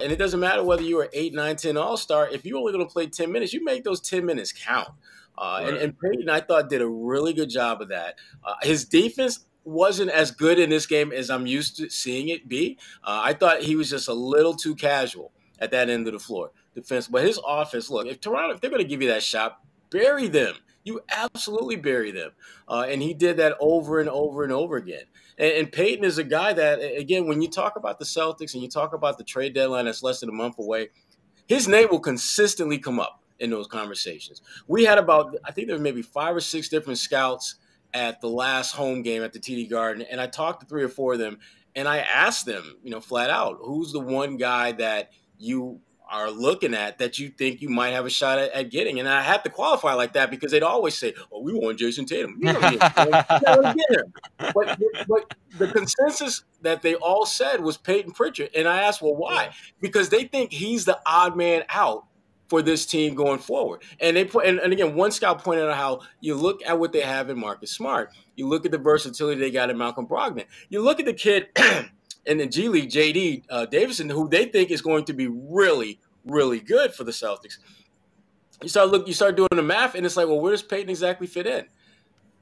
And it doesn't matter whether you are 8, 9, 10 All Star. If you're only going to play 10 minutes, you make those 10 minutes count. Uh, right. and, and Payton, I thought, did a really good job of that. Uh, his defense wasn't as good in this game as I'm used to seeing it be. Uh, I thought he was just a little too casual at that end of the floor defense. But his offense, look, if Toronto, if they're going to give you that shot, bury them. You absolutely bury them. Uh, and he did that over and over and over again. And, and Payton is a guy that, again, when you talk about the Celtics and you talk about the trade deadline that's less than a month away, his name will consistently come up in those conversations. We had about, I think there were maybe five or six different scouts at the last home game at the TD Garden, and I talked to three or four of them, and I asked them, you know, flat out, who's the one guy that you are looking at that you think you might have a shot at, at getting. And I have to qualify like that because they'd always say, "Oh, we want Jayson Tatum. You don't get him." But, but the consensus that they all said was Payton Pritchard, and I asked, "Well, why?" Because they think he's the odd man out for this team going forward. And they put and, and, again, one scout pointed out how you look at what they have in Marcus Smart, you look at the versatility they got in Malcolm Brogdon, you look at the kid in the G League, JD uh, Davison, who they think is going to be really, really good for the Celtics. You start look, you start doing the math, and it's like, well, where does Payton exactly fit in?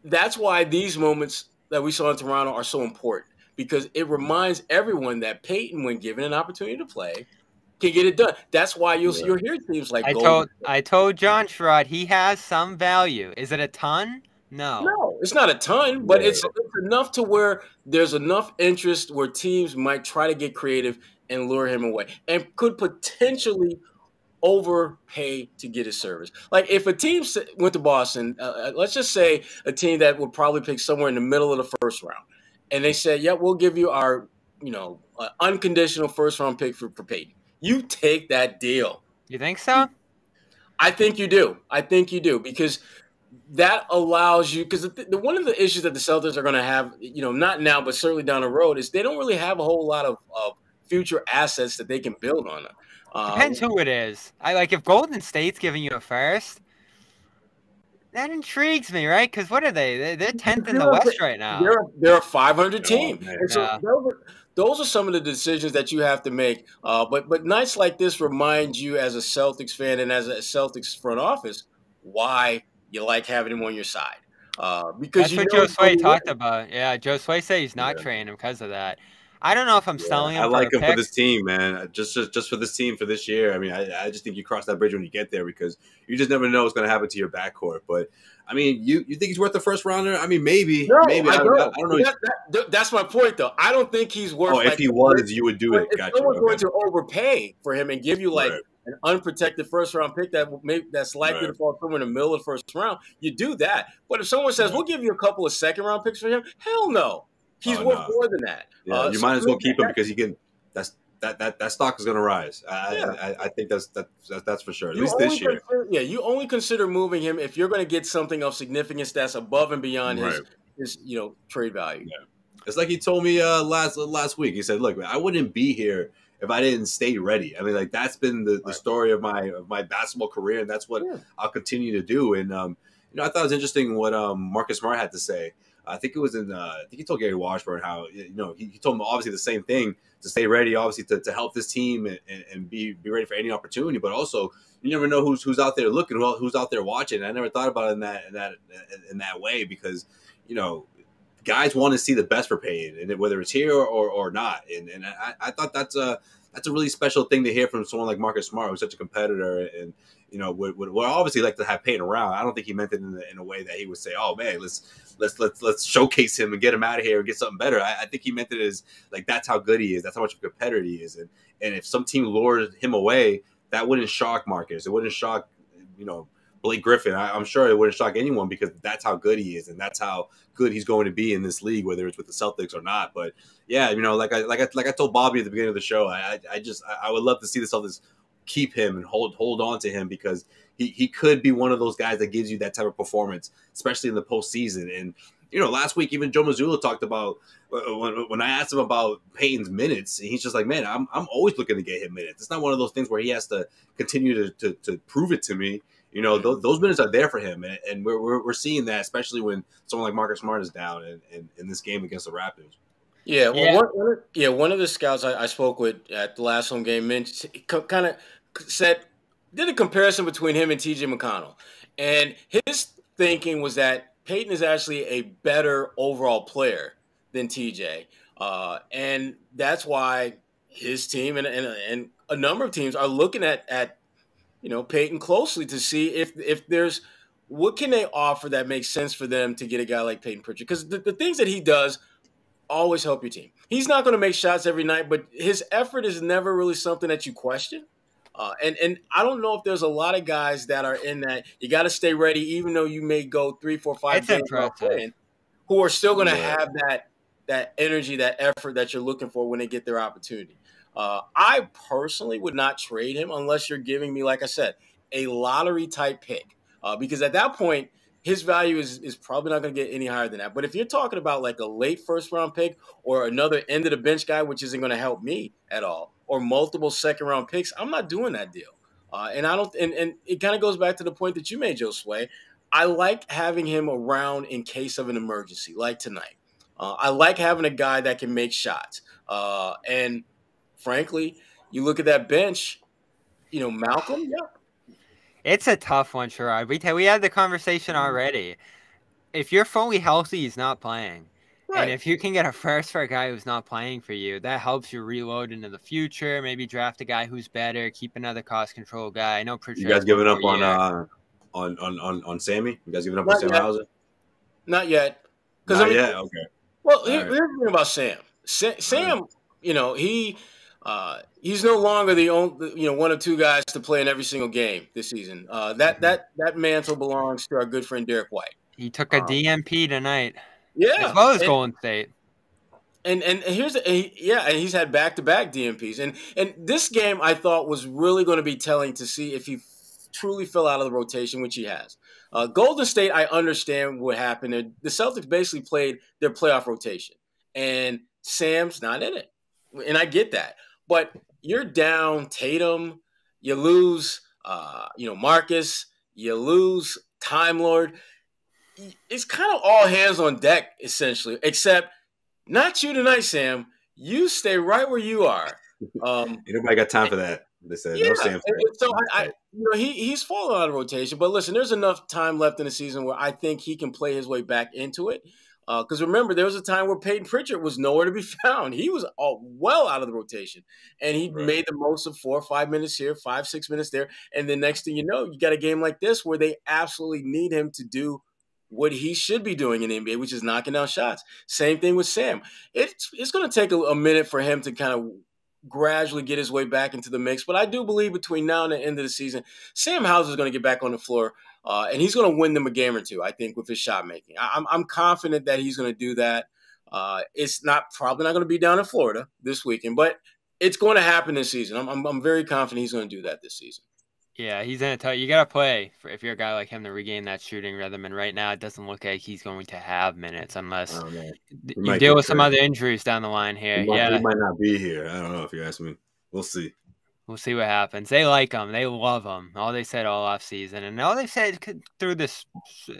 That's why these moments that we saw in Toronto are so important because it reminds everyone that Payton, when given an opportunity to play, can get it done. That's why you'll yeah. you'll hear teams like I Golden told I told John Sherrod he has some value. Is it a ton? No. No, it's not a ton, but it's, it's enough to where there's enough interest where teams might try to get creative and lure him away and could potentially overpay to get his service. Like if a team went to Boston, uh, uh, let's just say a team that would probably pick somewhere in the middle of the first round, and they said, "Yeah, we'll give you our, you know, uh, unconditional first round pick for, for Payton." You take that deal. You think so? I think you do. I think you do because that allows you because the one of the issues that the Celtics are going to have, you know, not now but certainly down the road, is they don't really have a whole lot of, of future assets that they can build on. Um, Depends who it is. I like if Golden State's giving you a first. That intrigues me, right? Because what are they? They're tenth in the West right now. They're they're a 500 team. Oh, so yeah. those, are, those are some of the decisions that you have to make. Uh, but but nights like this remind you, as a Celtics fan and as a Celtics front office, why you like having him on your side. Uh, because that's what Josue talked about. Yeah, Josue said he's not yeah. training because of that. I don't know if I'm yeah, selling him. I like him pick. for this team, man. Uh, just, just just for this team for this year. I mean, I, I just think you cross that bridge when you get there because you just never know what's going to happen to your backcourt. But I mean, you you think he's worth the first rounder? I mean, maybe, no, maybe. I, I, don't, I don't know. That, that, that's my point, though. I don't think he's worth. Oh, if he was, you would do it. If gotcha. someone's okay. going to overpay for him and give you like right an unprotected first round pick that may, that's likely right. to fall somewhere in the middle of the first round, you do that. But if someone says, "We'll give you a couple of second round picks for him," hell no, he's oh, worth no. more than that. Yeah, uh, you so might as well keep him because he can. That's that that, that stock is going to rise. I, yeah. I, I, think that's that, that's for sure. At you least this year. Consider, yeah, you only consider moving him if you're going to get something of significance that's above and beyond right. his his you know trade value. Yeah. It's like he told me uh, last last week. He said, "Look, man, I wouldn't be here." if I didn't stay ready. I mean, like that's been the, the story of my of my basketball career, and that's what yeah. I'll continue to do. And um, you know, I thought it was interesting what um, Marcus Smart had to say. I think it was in. Uh, I think he told Gary Washburn how you know he, he, told him obviously the same thing to stay ready, obviously to, to help this team and, and, and, be be ready for any opportunity, but also you never know who's who's out there looking, who's out there watching. I never thought about it in that in that in that way because you know guys want to see the best for Payton, and whether it's here or, or, or not. And, and I, I, thought that's a that's a really special thing to hear from someone like Marcus Smart, who's such a competitor, and you know would, would, would obviously like to have Payton around. I don't think he meant it in, in, a way that he would say, "Oh man, let's let's let's let's showcase him and get him out of here and get something better." I, I think he meant it as like that's how good he is, that's how much of a competitor he is, and and if some team lured him away, that wouldn't shock Marcus. It wouldn't shock you know Blake Griffin, I, am sure it wouldn't shock anyone because that's how good he is and that's how good he's going to be in this league, whether it's with the Celtics or not. But yeah, you know, like I like I like I told Bobby at the beginning of the show, I I just I would love to see the Celtics keep him and hold hold on to him because he, he could be one of those guys that gives you that type of performance, especially in the postseason. And you know, last week even Joe Mazzulla talked about uh, when, when I asked him about Payton's minutes, he's just like, man, I'm, I'm always looking to get him minutes. It's not one of those things where he has to continue to, to, to prove it to me. You know, those, those minutes are there for him, and, and we're, we're, we're, seeing that, especially when someone like Marcus Smart is down in, in, in this game against the Raptors. Yeah, well, yeah. One, one, yeah, one of the scouts I, I, spoke with at the last home game mentioned, kind of said, did a comparison between him and TJ McConnell. And his thinking was that Payton is actually a better overall player than TJ, uh, and that's why his team and, and and a number of teams are looking at at you know Payton closely to see if if there's what can they offer that makes sense for them to get a guy like Payton Pritchard because the, the things that he does always help your team. He's not going to make shots every night, but his effort is never really something that you question. Uh, and and I don't know if there's a lot of guys that are in that. You got to stay ready, even though you may go three, four, five games playing, who are still going to yeah. have that that energy, that effort that you're looking for when they get their opportunity. Uh, I personally would not trade him unless you're giving me, like I said, a lottery type pick, uh, because at that point his value is is probably not going to get any higher than that. But if you're talking about like a late first round pick or another end of the bench guy, which isn't going to help me at all, or multiple second round picks, I'm not doing that deal. Uh, and I don't, and, and it kind of goes back to the point that you made, Josue. I like having him around in case of an emergency, like tonight. Uh, I like having a guy that can make shots. Uh, and frankly, you look at that bench, you know, Malcolm, yeah. It's a tough one, Sherrod. We, we had the conversation already. If you're fully healthy, he's not playing. Right. And if you can get a first for a guy who's not playing for you, that helps you reload into the future. Maybe draft a guy who's better, keep another cost control guy. I know You guys giving up on, uh, on on on on Sammy? You guys giving up not on Sam yet. Hauser? Not yet. Not I mean, yet. Okay. Well, here, right. here's the thing about Sam. Sam, Sam right. you know, he uh, he's no longer the only, you know, one of two guys to play in every single game this season. Uh, that that that mantle belongs to our good friend Derrick White. He took a um, DNP tonight. Yeah, as well as and, Golden State. And and here's a, yeah, and he's had back to back DNPs. And and this game I thought was really going to be telling to see if he truly fell out of the rotation, which he has. Uh, Golden State, I understand what happened. The Celtics basically played their playoff rotation, and Sam's not in it, and I get that. But you're down Tatum, you lose, uh, you know, Marcus, you lose Time Lord it's kind of all hands on deck essentially, except not you tonight, Sam. You stay right where you are. Um, nobody got time for that. They said yeah, no Sam. So I, I, you know, he he's fallen out of rotation, but listen, there's enough time left in the season where I think he can play his way back into it. Because uh, remember, there was a time where Payton Pritchard was nowhere to be found. He was all well out of the rotation, and he right. made the most of four or five minutes here, five six minutes there, and the next thing you know, you got a game like this where they absolutely need him to do what he should be doing in the NBA, which is knocking down shots. Same thing with Sam. It's it's going to take a, a, minute for him to kind of gradually get his way back into the mix, but I do believe between now and the end of the season, Sam Hauser is going to get back on the floor, uh, and he's going to win them a game or two. I think with his shot making, I, am I'm confident that he's going to do that. Uh, it's not probably not going to be down in Florida this weekend, but it's going to happen this season. I'm, I'm, I'm very confident he's going to do that this season. Yeah, he's in a tight. You got to play for, if you're a guy like him to regain that shooting rhythm. And right now, it doesn't look like he's going to have minutes unless oh, you deal with some other injuries down the line here. He might, yeah, he might not be here. I don't know if you ask me. We'll see. We'll see what happens. They like him. They love him. All they said all off season, and all they said through this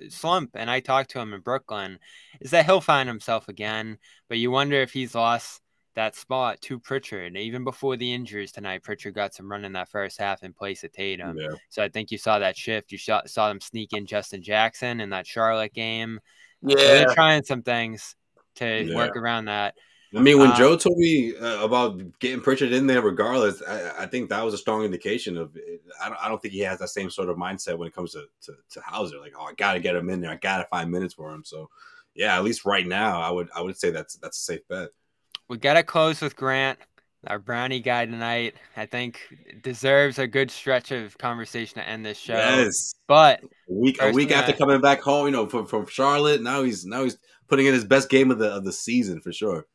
slump. And I talked to him in Brooklyn, is that he'll find himself again. But you wonder if he's lost that spot to Pritchard. Even before the injuries tonight, Pritchard got some run in that first half in place of Tatum. Yeah. So I think you saw that shift. You saw, saw them sneak in Justin Jackson in that Charlotte game. Yeah, they're trying some things to yeah. work around that. I mean, when um, Joe told me uh, about getting Pritchard in there, regardless, I, I, think that was a strong indication of. It. I don't, I don't think he has that same sort of mindset when it comes to to, to Hauser. Like, oh, I got to get him in there. I got to find minutes for him. So, yeah, at least right now, I would I would say that's that's a safe bet we got to close with Grant. our brownie guy tonight, I think, deserves a good stretch of conversation to end this show. Yes, but a week a week after coming back home, you know, from from Charlotte, now he's now he's putting in his best game of the of the season for sure.